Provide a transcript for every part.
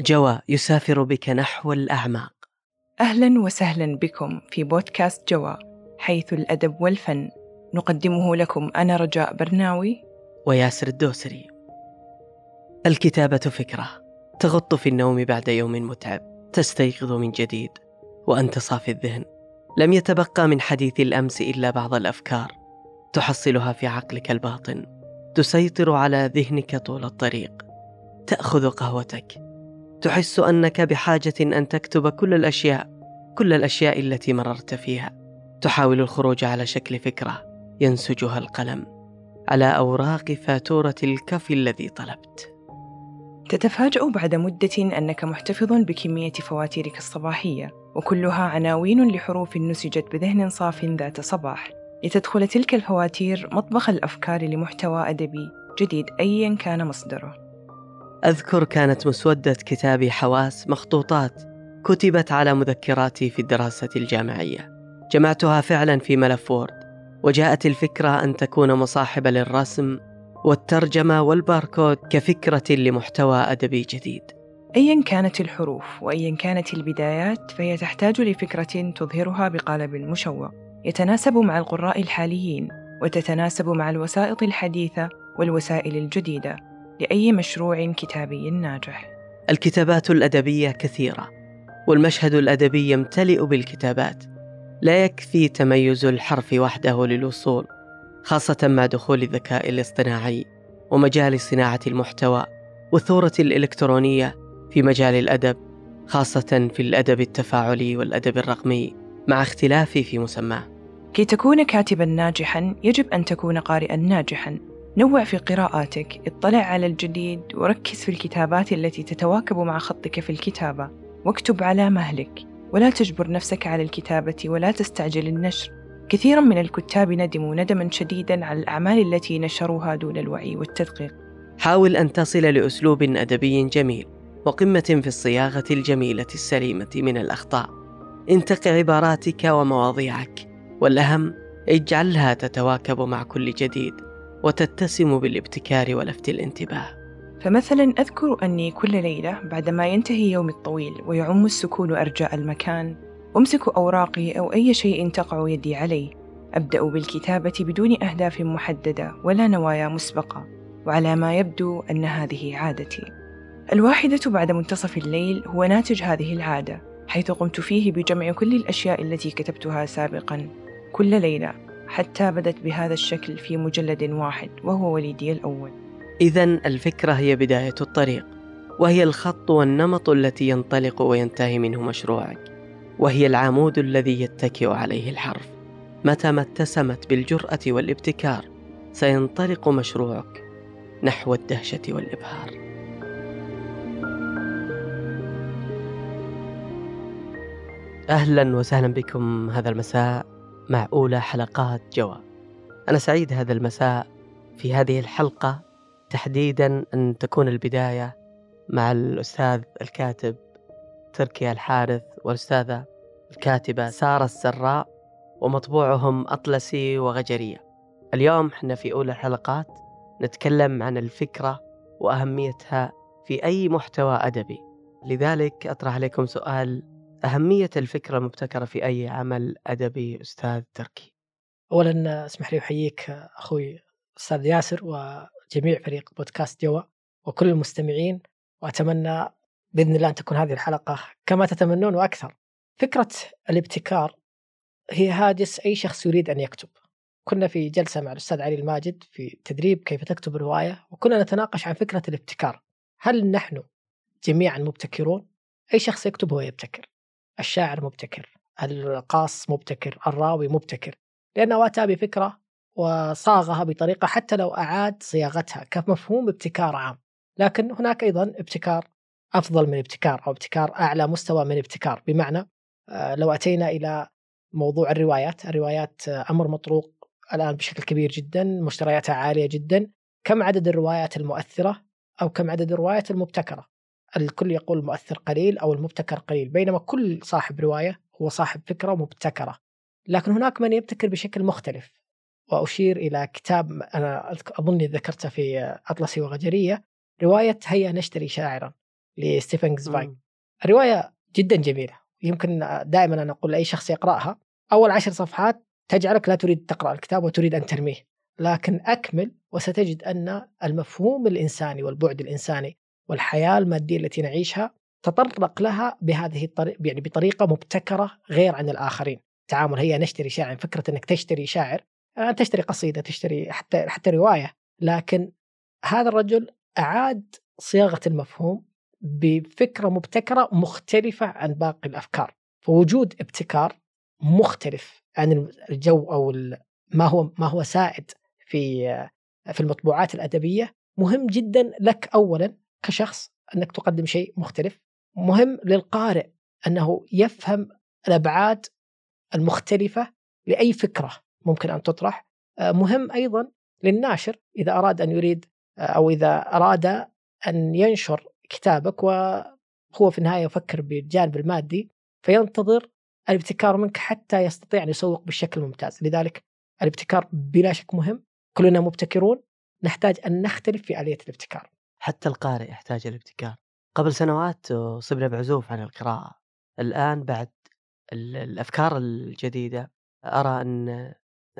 جوى يسافر بك نحو الأعماق. أهلا وسهلا بكم في بودكاست جوى حيث الأدب والفن. نقدمه لكم أنا رجاء برناوي. وياسر الدوسري. الكتابة فكرة. تغط في النوم بعد يوم متعب. تستيقظ من جديد. وأنت صافي الذهن. لم يتبقى من حديث الأمس إلا بعض الأفكار. تحصلها في عقلك الباطن. تسيطر على ذهنك طول الطريق. تأخذ قهوتك. تحس أنك بحاجة أن تكتب كل الأشياء كل الأشياء التي مررت فيها. تحاول الخروج على شكل فكرة ينسجها القلم على أوراق فاتورة الكف الذي طلبت. تتفاجأ بعد مدة أنك محتفظ بكمية فواتيرك الصباحية وكلها عناوين لحروف نسجت بذهن صاف ذات صباح. لتدخل تلك الفواتير مطبخ الأفكار لمحتوى أدبي جديد أيا كان مصدره. أذكر كانت مسودة كتابي حواس مخطوطات كتبت على مذكراتي في الدراسة الجامعية. جمعتها فعلا في ملف وورد وجاءت الفكرة أن تكون مصاحبة للرسم والترجمة والباركود كفكرة لمحتوى أدبي جديد. أيا كانت الحروف وأيا كانت البدايات فهي تحتاج لفكرة تظهرها بقالب مشوق يتناسب مع القراء الحاليين وتتناسب مع الوسائط الحديثة والوسائل الجديدة. لأي مشروع كتابي ناجح. الكتابات الأدبية كثيرة، والمشهد الأدبي يمتلئ بالكتابات. لا يكفي تميز الحرف وحده للوصول، خاصة مع دخول الذكاء الاصطناعي ومجال صناعة المحتوى والثورة الإلكترونية في مجال الأدب، خاصة في الأدب التفاعلي والأدب الرقمي، مع اختلافي في مسماه. كي تكون كاتبا ناجحا يجب أن تكون قارئا ناجحا نوع في قراءاتك اطلع على الجديد وركز في الكتابات التي تتواكب مع خطك في الكتابة واكتب على مهلك ولا تجبر نفسك على الكتابة ولا تستعجل النشر. كثيرا من الكتاب ندموا ندما شديدا على الأعمال التي نشروها دون الوعي والتدقيق. حاول أن تصل لأسلوب أدبي جميل وقمة في الصياغة الجميلة السليمة من الأخطاء. انتق عباراتك ومواضيعك والأهم اجعلها تتواكب مع كل جديد. وتتسم بالابتكار ولفت الانتباه. فمثلا أذكر أني كل ليلة بعدما ينتهي يومي الطويل ويعم السكون أرجاء المكان أمسك أوراقي أو أي شيء تقع يدي عليه. أبدأ بالكتابة بدون أهداف محددة ولا نوايا مسبقة وعلى ما يبدو أن هذه عادتي. الواحدة بعد منتصف الليل هو ناتج هذه العادة حيث قمت فيه بجمع كل الأشياء التي كتبتها سابقا. كل ليلة حتى بدت بهذا الشكل في مجلد واحد وهو وليدي الأول. إذا الفكرة هي بداية الطريق وهي الخط والنمط التي ينطلق وينتهي منه مشروعك وهي العمود الذي يتكئ عليه الحرف. متى ما اتسمت بالجرأة والابتكار سينطلق مشروعك نحو الدهشة والإبهار. أهلا وسهلا بكم هذا المساء. مع أولى حلقات جوا أنا سعيد هذا المساء في هذه الحلقة. تحديدا أن تكون البداية مع الأستاذ الكاتب تركي الحارث والأستاذة الكاتبة سارة السراء ومطبوعهم أطلسي وغجرية. اليوم إحنا في أولى الحلقات نتكلم عن الفكرة وأهميتها في أي محتوى أدبي. لذلك أطرح عليكم سؤال أهمية الفكرة المبتكرة في أي عمل أدبي أستاذ تركي؟ أولا اسمح لي أحييك أخوي أستاذ ياسر وجميع فريق بودكاست جوا وكل المستمعين وأتمنى بإذن الله أن تكون هذه الحلقة كما تتمنون وأكثر. فكرة الابتكار هي هاجس أي شخص يريد أن يكتب. كنا في جلسة مع الأستاذ علي الماجد في تدريب كيف تكتب رواية وكنا نتناقش عن فكرة الابتكار. هل نحن جميعا مبتكرون؟ أي شخص يكتب هو يبتكر. الشاعر مبتكر القاص مبتكر الراوي مبتكر لأنه أتى بفكرة وصاغها بطريقة حتى لو أعاد صياغتها كمفهوم ابتكار عام. لكن هناك أيضا ابتكار أفضل من ابتكار أو ابتكار أعلى مستوى من ابتكار. بمعنى آه، لو أتينا إلى موضوع الروايات الروايات آه، أمر مطروق الآن بشكل كبير جدا مشترياتها عالية جدا كم عدد الروايات المؤثرة أو كم عدد الروايات المبتكرة؟ الكل يقول المؤثر قليل أو المبتكر قليل بينما كل صاحب رواية هو صاحب فكرة مبتكرة لكن هناك من يبتكر بشكل مختلف. وأشير إلى كتاب أنا أظني ذكرته في أطلسي وغجرية رواية هيا نشتري شاعرا لستيفن زفايغ مم. الرواية جدا جميلة يمكن دائما أنا أقول لأي شخص يقرأها. أول عشر صفحات تجعلك لا تريد تقرأ الكتاب وتريد أن ترميه لكن أكمل وستجد أن المفهوم الإنساني والبعد الإنساني والحياة المادية التي نعيشها تطرق لها بهذه الطريقة يعني بطريقة مبتكرة غير عن الآخرين. تعامل هي نشتري شاعر فكرة إنك تشتري شاعر آه، تشتري قصيدة تشتري حتى حتى رواية لكن هذا الرجل أعاد صياغة المفهوم بفكرة مبتكرة مختلفة عن باقي الأفكار. فوجود ابتكار مختلف عن الجو أو ما هو ما هو سائد في في المطبوعات الأدبية مهم جدا لك اولا كشخص أنك تقدم شيء مختلف. مهم للقارئ أنه يفهم الأبعاد المختلفة لأي فكرة ممكن أن تطرح. آه، مهم أيضا للناشر إذا أراد أن يريد آه، أو إذا أراد أن ينشر كتابك وهو في النهاية يفكر بالجانب المادي فينتظر الابتكار منك حتى يستطيع أن يسوق بالشكل الممتاز، لذلك الابتكار بلا شك مهم، كلنا مبتكرون، نحتاج أن نختلف في آلية الابتكار. حتى القارئ يحتاج الابتكار قبل سنوات أصبنا بعزوف عن القراءة. الآن بعد ال- الأفكار الجديدة أرى أن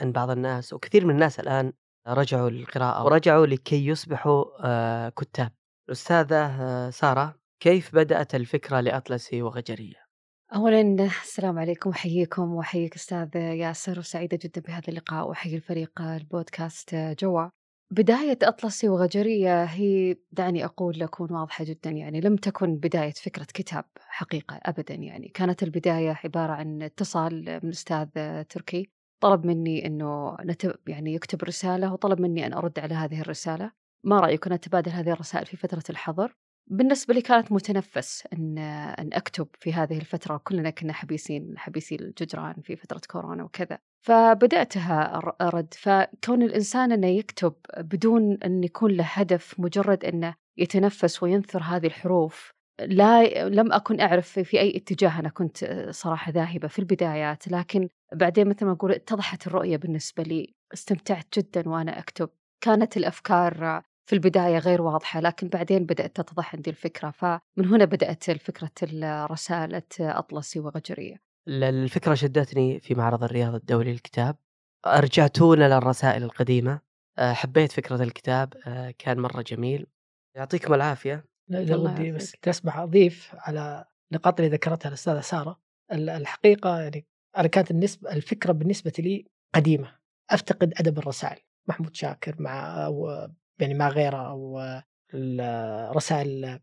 أن بعض الناس وكثير من الناس الآن رجعوا للقراءة ورجعوا لكي يصبحوا آه، كتاب. الأستاذة آه، سارة كيف بدأت الفكرة لأطلسي وغجرية؟ أولا السلام عليكم وحييكم وحييك أستاذ ياسر وسعيدة جدا بهذا اللقاء وحيي الفريق البودكاست جوا. بداية أطلسي وغجرية هي دعني أقول أكون واضحة جدا يعني لم تكن بداية فكرة كتاب حقيقة أبدا يعني كانت البداية عبارة عن اتصال من أستاذ تركي طلب مني أنه نتب يعني يكتب رسالة وطلب مني أن أرد على هذه الرسالة. ما رأيك نتبادل هذه الرسائل في فترة الحظر؟ بالنسبة لي كانت متنفس أن أن أكتب في هذه الفترة كلنا كنا حبيسين حبيسي الجدران في فترة كورونا وكذا. فبدأتها أر- أرد. فكون الإنسان أنه يكتب بدون أن يكون له هدف مجرد أنه يتنفس وينثر هذه الحروف لا لم أكن أعرف في أي اتجاه أنا كنت صراحة ذاهبة في البدايات. لكن بعدين مثل ما أقول اتضحت الرؤية بالنسبة لي. استمتعت جدا وأنا أكتب. كانت الأفكار في البداية غير واضحة لكن بعدين بدأت تتضح عندي الفكرة. فمن هنا بدأت فكرة رسالة أطلسي وغجرية. ال- الفكرة شدتني في معرض الرياض الدولي للكتاب. رجعتونا للرسائل القديمة. آه، حبيت فكرة الكتاب. آه، كان مرة جميل. يعطيكم العافية. إذا الله ودي بس. تسمح أضيف على النقاط اللي ذكرتها الأستاذة سارة. ال- الحقيقة يعني أنا كانت النسبة الفكرة بالنسبة لي قديمة. أفتقد أدب الرسائل. محمود شاكر مع أو يعني مع غيره أو ال- رسائل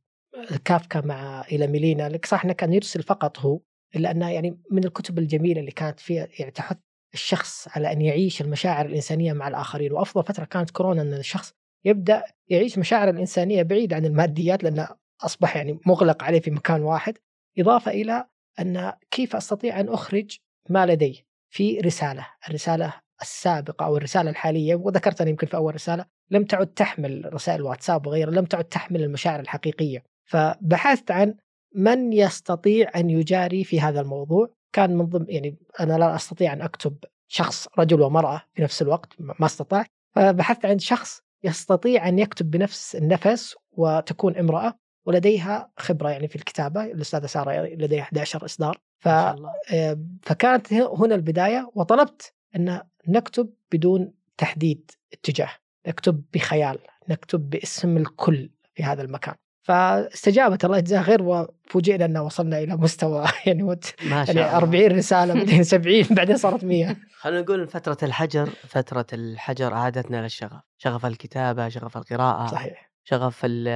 كافكا مع إلى ميلينا. لك صح أنه كان يرسل فقط هو إلا أنها يعني من الكتب الجميلة اللي كانت فيها يعني تحث الشخص على أن يعيش المشاعر الإنسانية مع الآخرين. وأفضل فترة كانت كورونا أن الشخص يبدأ يعيش مشاعر الإنسانية بعيد عن الماديات لأنه أصبح يعني مغلق عليه في مكان واحد. إضافة إلى أن كيف أستطيع أن أخرج ما لدي في رسالة الرسالة السابقة أو الرسالة الحالية. وذكرت أنا يمكن في أول رسالة لم تعد تحمل رسائل واتساب وغيرها لم تعد تحمل المشاعر الحقيقية. فبحثت عن من يستطيع أن يجاري في هذا الموضوع. كان من ضمن يعني أنا لا أستطيع أن أكتب شخص رجل ومرأة في نفس الوقت ما استطعت. فبحثت عن شخص يستطيع أن يكتب بنفس النفس وتكون امرأة ولديها خبرة يعني في الكتابة. الأستاذة سارة لديها 11 إصدار. ف... ما شاء الله. آه، فكانت هنا البداية وطلبت أن نكتب بدون تحديد اتجاه. نكتب بخيال نكتب باسم الكل في هذا المكان. فاستجابت الله يجزاها خير وفوجئنا أن وصلنا إلى مستوى يعني مت... ما شاء يعني الله. 40 رسالة بعدين 70 بعدين صارت 100 خلينا نقول إن فترة الحجر فترة الحجر أعادتنا للشغف. شغف الكتابة شغف القراءة صحيح. شغف ال-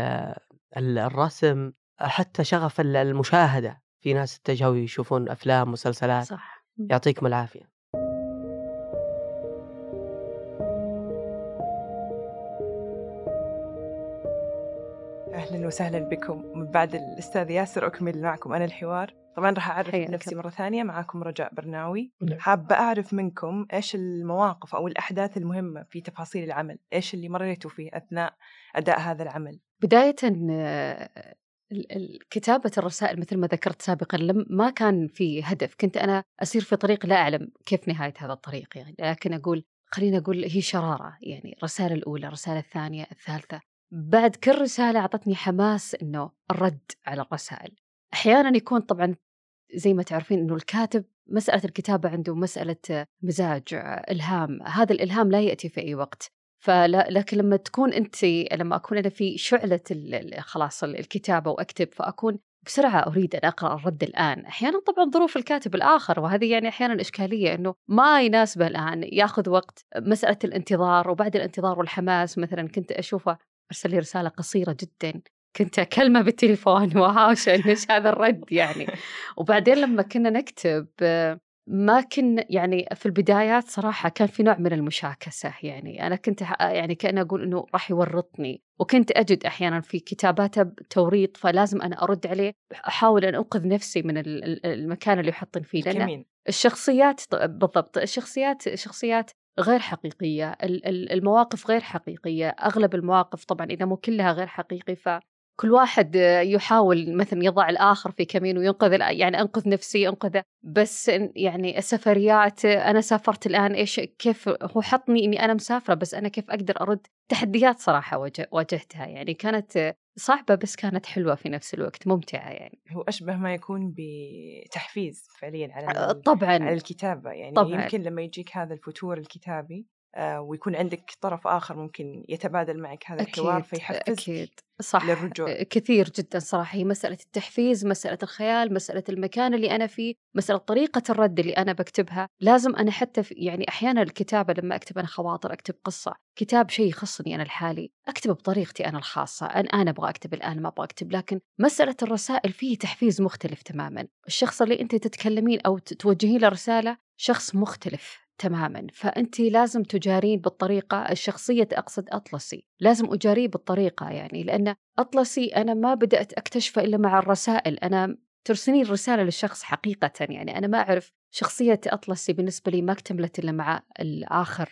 ال- الرسم حتى شغف ال- المشاهدة. في ناس اتجهوا يشوفون أفلام مسلسلات. صح. يعطيكم العافية. أهلا وسهلا بكم. من بعد الأستاذ ياسر أكمل معكم أنا الحوار. طبعا راح أعرف نفسي. مرة ثانية. معاكم رجاء برناوي. نعم. حابة أعرف منكم إيش المواقف أو الأحداث المهمة في تفاصيل العمل؟ إيش اللي مريتوا فيه أثناء أداء هذا العمل؟ بداية آه، كتابة الرسائل مثل ما ذكرت سابقا لم ما كان في هدف. كنت أنا أسير في طريق لا أعلم كيف نهاية هذا الطريق يعني. لكن أقول خلينا أقول هي شرارة يعني. الرسالة الأولى الرسالة الثانية الثالثة. بعد كل رسالة أعطتني حماس إنه الرد على الرسائل. أحيانا يكون طبعا زي ما تعرفين إنه الكاتب مسألة الكتابة عنده مسألة مزاج إلهام هذا الإلهام لا يأتي في أي وقت. فلا لكن لما تكون أنت لما أكون أنا في شعلة خلاص الكتابة وأكتب فأكون بسرعة أريد أن أقرأ الرد الآن. أحيانا طبعا ظروف الكاتب الآخر وهذه يعني أحيانا إشكالية أنه ما يناسبه الآن ياخذ وقت مسألة الانتظار وبعد الانتظار والحماس مثلا كنت أشوفه أرسل لي رسالة قصيرة جدا كنت أكلمه بالتليفون. وهاوشة إيش هذا الرد يعني؟ وبعدين لما كنا نكتب ما كن يعني في البدايات صراحة كان في نوع من المشاكسة يعني. أنا كنت يعني كأن أقول إنه راح يورطني. وكنت أجد أحيانا في كتاباته توريط فلازم أنا أرد عليه أحاول أن أنقذ نفسي من المكان اللي يحطن فيه. لأن الشخصيات بالضبط الشخصيات شخصيات غير حقيقية المواقف غير حقيقية أغلب المواقف طبعا إذا مو كلها غير حقيقي كل واحد يحاول مثلا يضع الآخر في كمين وينقذ يعني أنقذ نفسي أنقذه بس يعني السفريات أنا سافرت الآن إيش كيف هو حطني إني أنا مسافرة بس أنا كيف أقدر أرد؟ تحديات صراحة واجهتها يعني كانت صعبة بس كانت حلوة في نفس الوقت ممتعة يعني. هو أشبه ما يكون بتحفيز فعليا على طبعا. على الكتابة يعني طبعًا. يمكن لما يجيك هذا الفتور الكتابي ويكون عندك طرف آخر ممكن يتبادل معك هذا الحوار فيحفزك أكيد. صح للرجوع. كثير جدا صراحة. هي مسألة التحفيز مسألة الخيال مسألة المكان اللي أنا فيه مسألة طريقة الرد اللي أنا بكتبها. لازم أنا حتى في يعني أحيانا الكتابة لما أكتب أنا خواطر أكتب قصة كتاب شيء يخصني أنا لحالي أكتب بطريقتي أنا الخاصة. أنا, أنا أبغى أكتب الآن ما أبغى أكتب. لكن مسألة الرسائل فيه تحفيز مختلف تماما. الشخص اللي أنت تتكلمين أو توجهين له رسالة شخص مختلف. تماما. فأنت لازم تجارين بالطريقة الشخصية أقصد أطلسي. لازم أجاريه بالطريقة يعني لأن أطلسي أنا ما بدأت أكتشفه إلا مع الرسائل. أنا ترسلين الرسالة للشخص حقيقة يعني. أنا ما أعرف شخصية أطلسي بالنسبة لي ما اكتملت إلا مع الآخر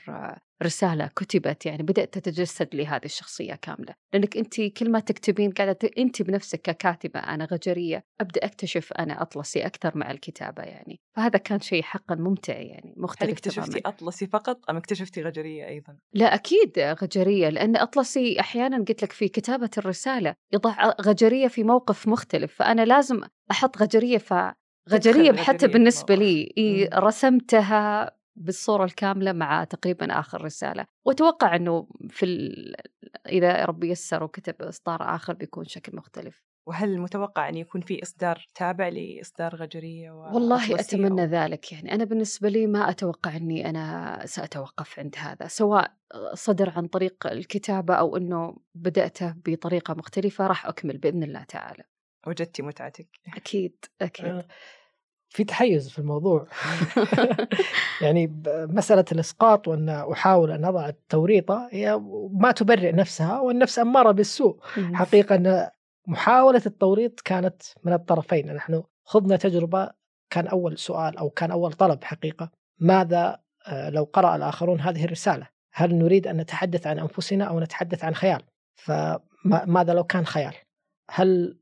رسالة كتبت يعني بدأت تتجسد لي هذه الشخصية كاملة لأنك أنت كل ما تكتبين قاعدة أنت بنفسك ككاتبة أنا غجرية أبدأ أكتشف أنا أطلسي أكثر مع الكتابة يعني فهذا كان شيء حقا ممتع يعني مختلف هل اكتشفتي تماماً. أطلسي فقط أم اكتشفتي غجرية أيضا؟ لا أكيد غجرية لأن أطلسي أحيانا قلت لك في كتابة الرسالة يضع غجرية في موقف مختلف فأنا لازم أحط غجرية ف غجرية حتى بالنسبة لي إيه رسمتها بالصورة الكاملة مع تقريبا آخر رسالة. وأتوقع أنه في ال... إذا ربي يسر وكتب إصدار آخر بيكون شكل مختلف. وهل متوقع أن يكون في إصدار تابع لإصدار غجرية والله أتمنى أو... ذلك. يعني أنا بالنسبة لي ما أتوقع أني أنا سأتوقف عند هذا سواء صدر عن طريق الكتابة أو أنه بدأته بطريقة مختلفة راح أكمل بإذن الله تعالى. وجدتي متعتك. أكيد أكيد. آه، في تحيز في الموضوع. يعني مسألة الإسقاط وأن أحاول أن أضع التوريطة هي ما تبرئ نفسها والنفس أمارة بالسوء. حقيقة أن محاولة التوريط كانت من الطرفين. نحن خضنا تجربة كان أول سؤال أو كان أول طلب حقيقة. ماذا آه، لو قرأ الآخرون هذه الرسالة؟ هل نريد أن نتحدث عن أنفسنا أو نتحدث عن خيال؟ فماذا لو كان خيال؟ هل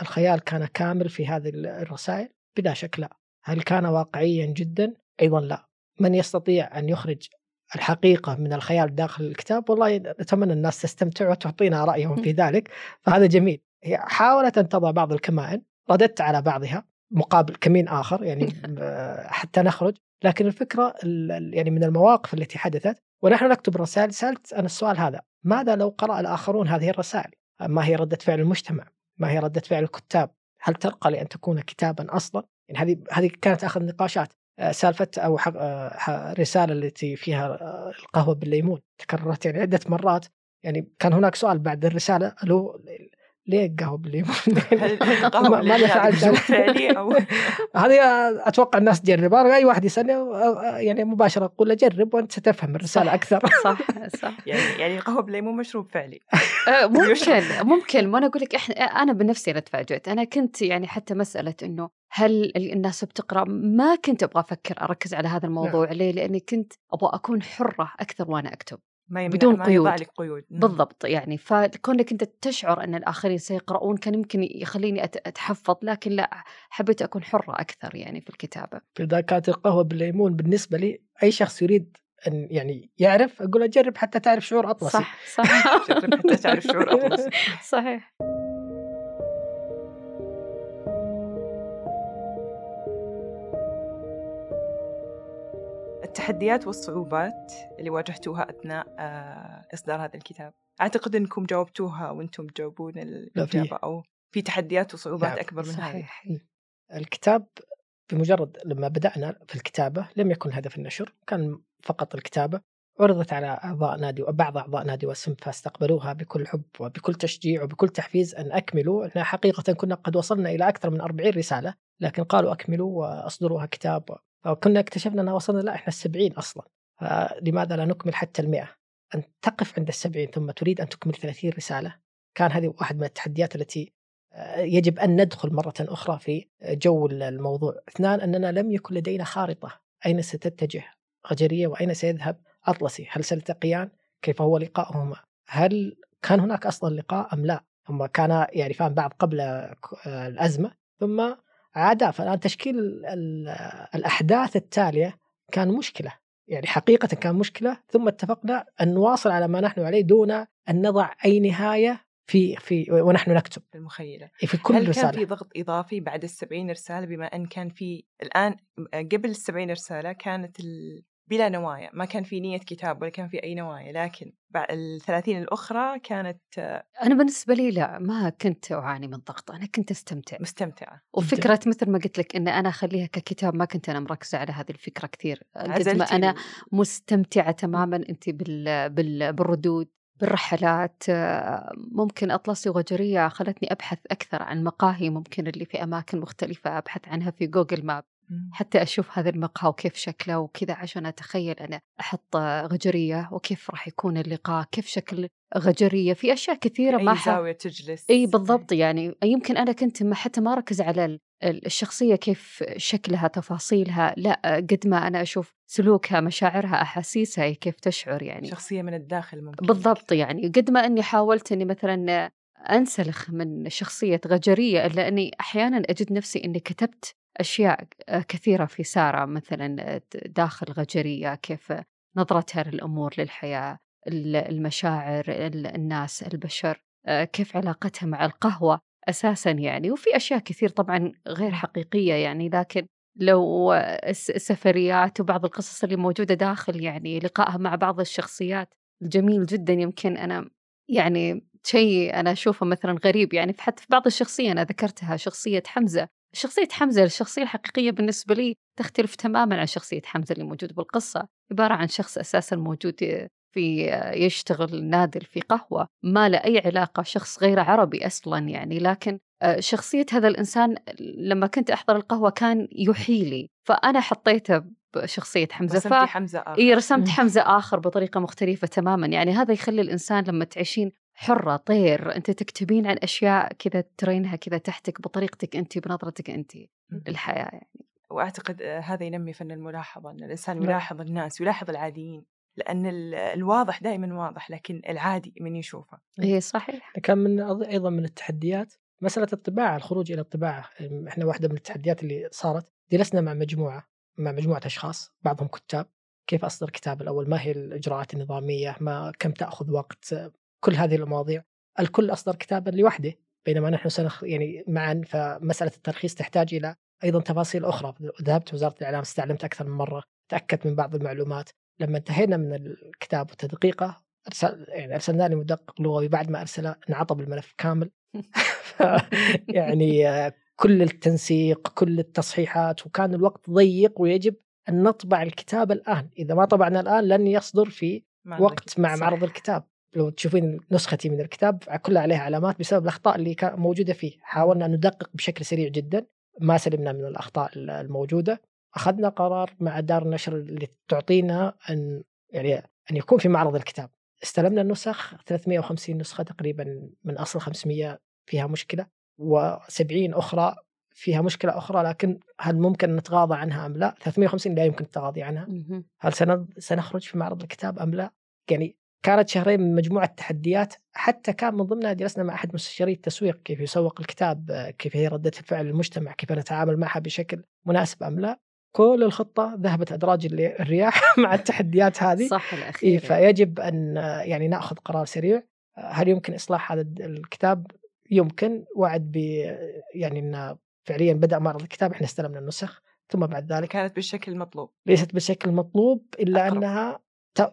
الخيال كان كامل في هذه الرسائل؟ بلا شك لا. هل كان واقعيا جدا؟ أيضا لا. من يستطيع أن يخرج الحقيقة من الخيال داخل الكتاب؟ والله نتمنى الناس تستمتع وتعطينا رأيهم في ذلك. فهذا جميل. هي حاولت أن تضع بعض الكمائن رددت على بعضها مقابل كمين آخر يعني حتى نخرج. لكن الفكرة يعني من المواقف التي حدثت ونحن نكتب الرسائل سألت أنا السؤال هذا ماذا لو قرأ الآخرون هذه الرسائل؟ ما هي ردة فعل المجتمع؟ ما هي ردة فعل الكتاب؟ هل ترقى لأن تكون كتابا أصلا؟ يعني هذه هذه كانت آخر نقاشات آه، سالفة أو آه، رسالة التي فيها آه، القهوة بالليمون. تكررت يعني عدة مرات. يعني كان هناك سؤال بعد الرسالة له ليه قهوه بالليمون؟ ماذا فعلت؟ فعلي أو هذه أتوقع الناس تجربها. أي واحد يسألني يعني مباشرة أقول له جرب وأنت ستفهم الرسالة أكثر. صح صح. يعني يعني قهوه بالليمون مشروب فعلي. ممكن ممكن. وأنا أقول لك إحنا أنا بنفسي أنا تفاجأت. أنا كنت يعني حتى مسألة إنه هل الناس بتقرأ؟ ما كنت أبغى أفكر أركز على هذا الموضوع. نعم. ليه؟ لأني كنت أبغى أكون حرة أكثر وأنا أكتب. ما بدون ما قيود. لك قيود. بالضبط يعني. فكونك أنت تشعر أن الآخرين سيقرؤون كان يمكن يخليني أتحفظ لكن لا حبيت أكون حرة أكثر يعني في الكتابة. إذا كانت القهوة بالليمون بالنسبة لي أي شخص يريد أن يعني يعرف أقول له جرب حتى تعرف شعور أطلسي. صح صح. جرب حتى تعرف شعور أطلس صحيح. التحديات والصعوبات اللي واجهتوها أثناء آه، إصدار هذا الكتاب. أعتقد أنكم جاوبتوها وأنتم تجاوبون الإجابة أو في تحديات وصعوبات نعم، أكبر من هذه. صحيح. الكتاب بمجرد لما بدأنا في الكتابة لم يكن هدف النشر كان فقط الكتابة عرضت على أعضاء نادي وبعض أعضاء نادي وسم فاستقبلوها بكل حب وبكل تشجيع وبكل تحفيز أن أكملوا. إحنا حقيقة كنا قد وصلنا إلى أكثر من 40 رسالة لكن قالوا أكملوا وأصدروها كتاب فكنا اكتشفنا أننا وصلنا لا إحنا السبعين أصلا. فلماذا لا نكمل حتى المئة؟ أن تقف عند السبعين ثم تريد أن تكمل 30 رسالة. كان هذه واحد من التحديات التي آه، يجب أن ندخل مرة أخرى في جو الموضوع. اثنان أننا لم يكن لدينا خارطة أين ستتجه غجرية وأين سيذهب أطلسي. هل سيلتقيان؟ كيف هو لقاؤهما؟ هل كان هناك أصلا لقاء أم لا؟ هم كانا يعرفان بعض قبل آه، الأزمة. ثم عادا فالآن تشكيل ال- ال- الأحداث التالية كان مشكلة. يعني حقيقة كان مشكلة ثم اتفقنا أن نواصل على ما نحن عليه دون أن نضع أي نهاية في في ونحن نكتب. في المخيلة. في كل هل كان رسالة. في ضغط إضافي بعد السبعين رسالة؟ بما أن كان في الآن قبل السبعين رسالة كانت ال... بلا نوايا ما كان في نية كتاب ولا كان في أي نوايا لكن بعد الثلاثين الأخرى كانت أنا بالنسبة لي لا ما كنت أعاني من ضغط أنا كنت أستمتع. مستمتعة وفكرة مثل ما قلت لك أن أنا أخليها ككتاب ما كنت أنا مركزة على هذه الفكرة كثير قد ما أنا مستمتعة تماما أنت بال... بال... بالردود بالرحلات ممكن أطلسي وغجرية خلتني أبحث أكثر عن مقاهي ممكن اللي في أماكن مختلفة أبحث عنها في جوجل ماب. حتى أشوف هذا المقهى وكيف شكله وكذا عشان أتخيل أنا أحط غجرية وكيف راح يكون اللقاء كيف شكل غجرية. في أشياء كثيرة ما أي ح... زاوية تجلس. إي بالضبط يعني. يمكن أنا كنت ما حتى ما أركز على ال- ال- الشخصية كيف شكلها تفاصيلها. لا قد ما أنا أشوف سلوكها مشاعرها أحاسيسها هي كيف تشعر يعني. شخصية من الداخل ممكن بالضبط يعني. قد ما إني حاولت إني مثلا أنسلخ من شخصية غجرية الا اني أحيانا أجد نفسي إني كتبت أشياء كثيرة في سارة مثلا داخل غجرية كيف نظرتها للأمور للحياة ال- المشاعر ال- الناس البشر آه، كيف علاقتها مع القهوة أساسا يعني. وفي أشياء كثير طبعا غير حقيقية يعني لكن لو الس- السفريات وبعض القصص اللي موجودة داخل يعني لقائها مع بعض الشخصيات الجميل جدا. يمكن أنا يعني شيء أنا أشوفه مثلا غريب يعني حتى في بعض الشخصية أنا ذكرتها شخصية حمزة. شخصية حمزة الشخصية الحقيقية بالنسبة لي تختلف تماما عن شخصية حمزة اللي موجود بالقصة. عبارة عن شخص أساسا موجود في يشتغل نادل في قهوة ما له أي علاقة شخص غير عربي أصلا يعني. لكن آه، شخصية هذا الإنسان لما كنت أحضر القهوة كان يحيلي فأنا حطيته بشخصية حمزة رسمتي ف... حمزة آخر. إيه رسمت. حمزة آخر بطريقة مختلفة تماما. يعني هذا يخلي الإنسان لما تعيشين حرة طير أنت تكتبين عن أشياء كذا ترينها كذا تحتك بطريقتك أنت بنظرتك أنت للحياة يعني. وأعتقد آه، هذا ينمي فن الملاحظة إن الإنسان نعم. يلاحظ الناس يلاحظ العاديين لأن ال- الواضح دائما واضح لكن العادي من يشوفه. إيه صحيح. كان من أض- أيضا من التحديات مسألة الطباعة الخروج إلى الطباعة إحنا واحدة من التحديات اللي صارت جلسنا مع مجموعة مع مجموعة أشخاص بعضهم كتاب كيف أصدر كتاب الأول؟ ما هي الإجراءات النظامية؟ ما كم تأخذ وقت؟ كل هذه المواضيع. الكل أصدر كتابا لوحده بينما نحن سنخ يعني معا فمسألة الترخيص تحتاج إلى أيضا تفاصيل أخرى. ذهبت وزارة الإعلام استعلمت أكثر من مرة تأكدت من بعض المعلومات. لما انتهينا من الكتاب وتدقيقه ارسل يعني ارسلنا لي مدقق لغوي. بعد ما أرسله انعطب الملف كامل. يعني كل التنسيق كل التصحيحات وكان الوقت ضيق ويجب أن نطبع الكتاب الآن. إذا ما طبعنا الآن لن يصدر في وقت. مع. معرض الكتاب. لو تشوفين نسختي من الكتاب كلها عليها علامات بسبب الأخطاء اللي كانت موجودة فيه. حاولنا أن ندقق بشكل سريع جدا ما سلمنا من الأخطاء الموجودة. أخذنا قرار مع دار النشر اللي تعطينا ان يعني أن يكون في معرض الكتاب. استلمنا النسخ 350 نسخة تقريبا من أصل 500 فيها مشكلة و70 أخرى فيها مشكلة أخرى لكن هل ممكن نتغاضى عنها أم لا؟ 350 لا يمكن التغاضي عنها. هل سنخرج في معرض الكتاب أم لا؟ يعني كانت شهرين من مجموعة تحديات حتى كان من ضمنها جلسنا مع أحد مستشاري التسويق كيف يسوق الكتاب كيف هي ردة الفعل المجتمع كيف نتعامل معها بشكل مناسب أم لا. كل الخطة ذهبت أدراج الرياح مع التحديات هذه. صح إيه الاخير فيجب أن يعني نأخذ قرار سريع. هل يمكن إصلاح هذا الكتاب؟ يمكن. وعد ب يعني إن فعليا بدأ معرض الكتاب إحنا استلمنا النسخ. ثم بعد ذلك كانت بالشكل المطلوب. ليست بالشكل المطلوب إلا أقرب. أنها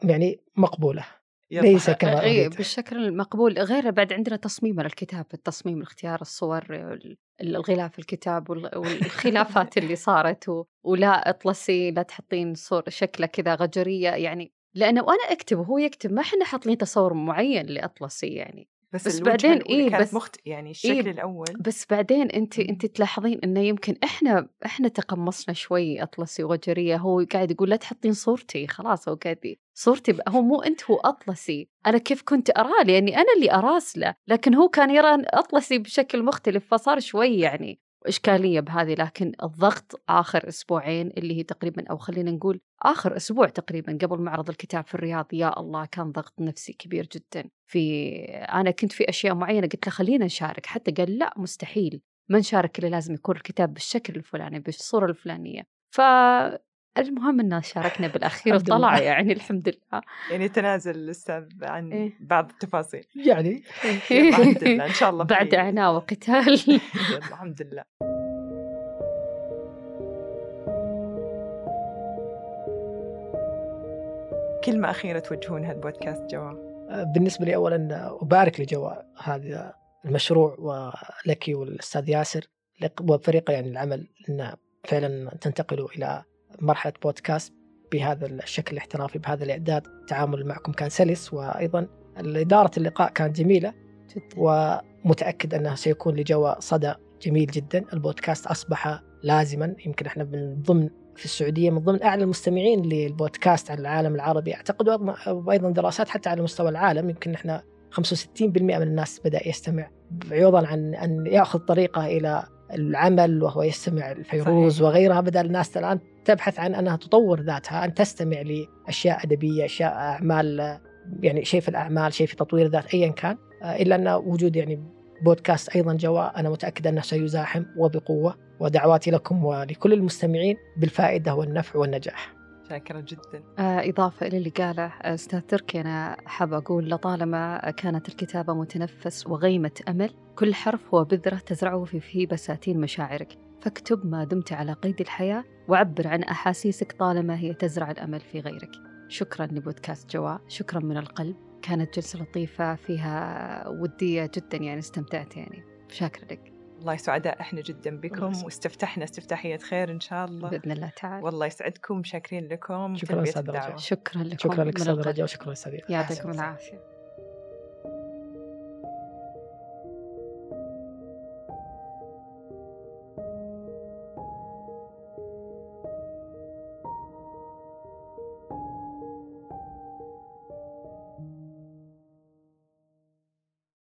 يعني مقبولة. ليس كما اي أريد. بالشكل المقبول غير بعد عندنا تصميم الكتاب التصميم اختيار الصور ال- الغلاف الكتاب وال- والخلافات اللي صارت و... ولا أطلسي لا تحطين صور شكلة كذا غجرية يعني لأنه وأنا اكتب وهو يكتب ما إحنا حاطين تصور معين لأطلسي يعني. بس, بس بعدين إيه، كانت بس- مخت... يعني الشكل إيه، الأول. بس بعدين أنت. أنت تلاحظين إنه يمكن إحنا إحنا تقمصنا شوي أطلسي وغجرية هو قاعد يقول لا تحطين صورتي خلاص هو قاعد صورتي ب- هو مو أنت هو أطلسي. أنا كيف كنت أراه؟ لأني أنا اللي اراسله لكن هو كان يرى أطلسي بشكل مختلف فصار شوي يعني إشكالية بهذه. لكن الضغط آخر أسبوعين اللي هي تقريبا أو خلينا نقول آخر أسبوع تقريبا قبل معرض الكتاب في الرياض يا الله كان ضغط نفسي كبير جدا. في أنا كنت في أشياء معينة قلت له خلينا نشارك. حتى قال لا مستحيل. ما نشارك إلا لازم يكون الكتاب بالشكل الفلاني بالصورة الفلانية. فالمهم أنه شاركنا بالأخير الحمد وطلع. يعني الحمد لله. يعني تنازل الأستاذ عن إيه. بعض التفاصيل. يعني يلا الحمد لله. إن شاء الله بعد عناء وقتال. يلا الحمد لله. كلمة أخيرة توجهونها البودكاست جوا بالنسبة لي اولا أبارك لجوا هذا المشروع ولك والأستاذ ياسر لك- وفريق يعني العمل ان فعلا تنتقلوا إلى مرحلة بودكاست بهذا الشكل الاحترافي بهذا الإعداد. التعامل معكم كان سلس وأيضا إدارة اللقاء كانت جميلة. جدا. ومتأكد انه سيكون لجوا صدى جميل جدا. البودكاست أصبح لازما. يمكن إحنا من ضمن في السعودية من ضمن أعلى المستمعين للبودكاست على العالم العربي. أعتقد وأيضا دراسات حتى على مستوى العالم. يمكن إحنا 65% من الناس بدأ يستمع. عوضا عن أن يأخذ طريقه إلى العمل وهو يستمع الفيروز صحيح. وغيرها. بدأ الناس الآن تبحث عن أنها تطور ذاتها أن تستمع لأشياء أدبية أشياء أعمال يعني شيء في الأعمال شيء في تطوير ذات ايا كان. إلا أن وجود يعني بودكاست أيضا جوا أنا متأكد أنه سيزاحم وبقوة. ودعواتي لكم ولكل المستمعين بالفائدة والنفع والنجاح. شاكرة جدا. آه، إضافة إلى اللي قاله آه، أستاذ تركي أنا حابة أقول لطالما كانت الكتابة متنفس وغيمة أمل كل حرف هو بذرة تزرعه في في بساتين مشاعرك. فاكتب ما دمت على قيد الحياة وعبر عن أحاسيسك طالما هي تزرع الأمل في غيرك شكرا لبودكاست جوا شكرا من القلب كانت جلسة لطيفة فيها ودية جدا يعني استمتعت يعني شاكرة لك والله سعداء إحنا جدا الله بكم. واستفتحنا استفتاحية خير إن شاء الله بإذن الله تعالى والله يسعدكم شاكرين لكم شكراً الدعوة. رجاء. شكرا لكم شكرا لك أستاذ. رجاء وشكرا أستاذ. يعطيكم. العافية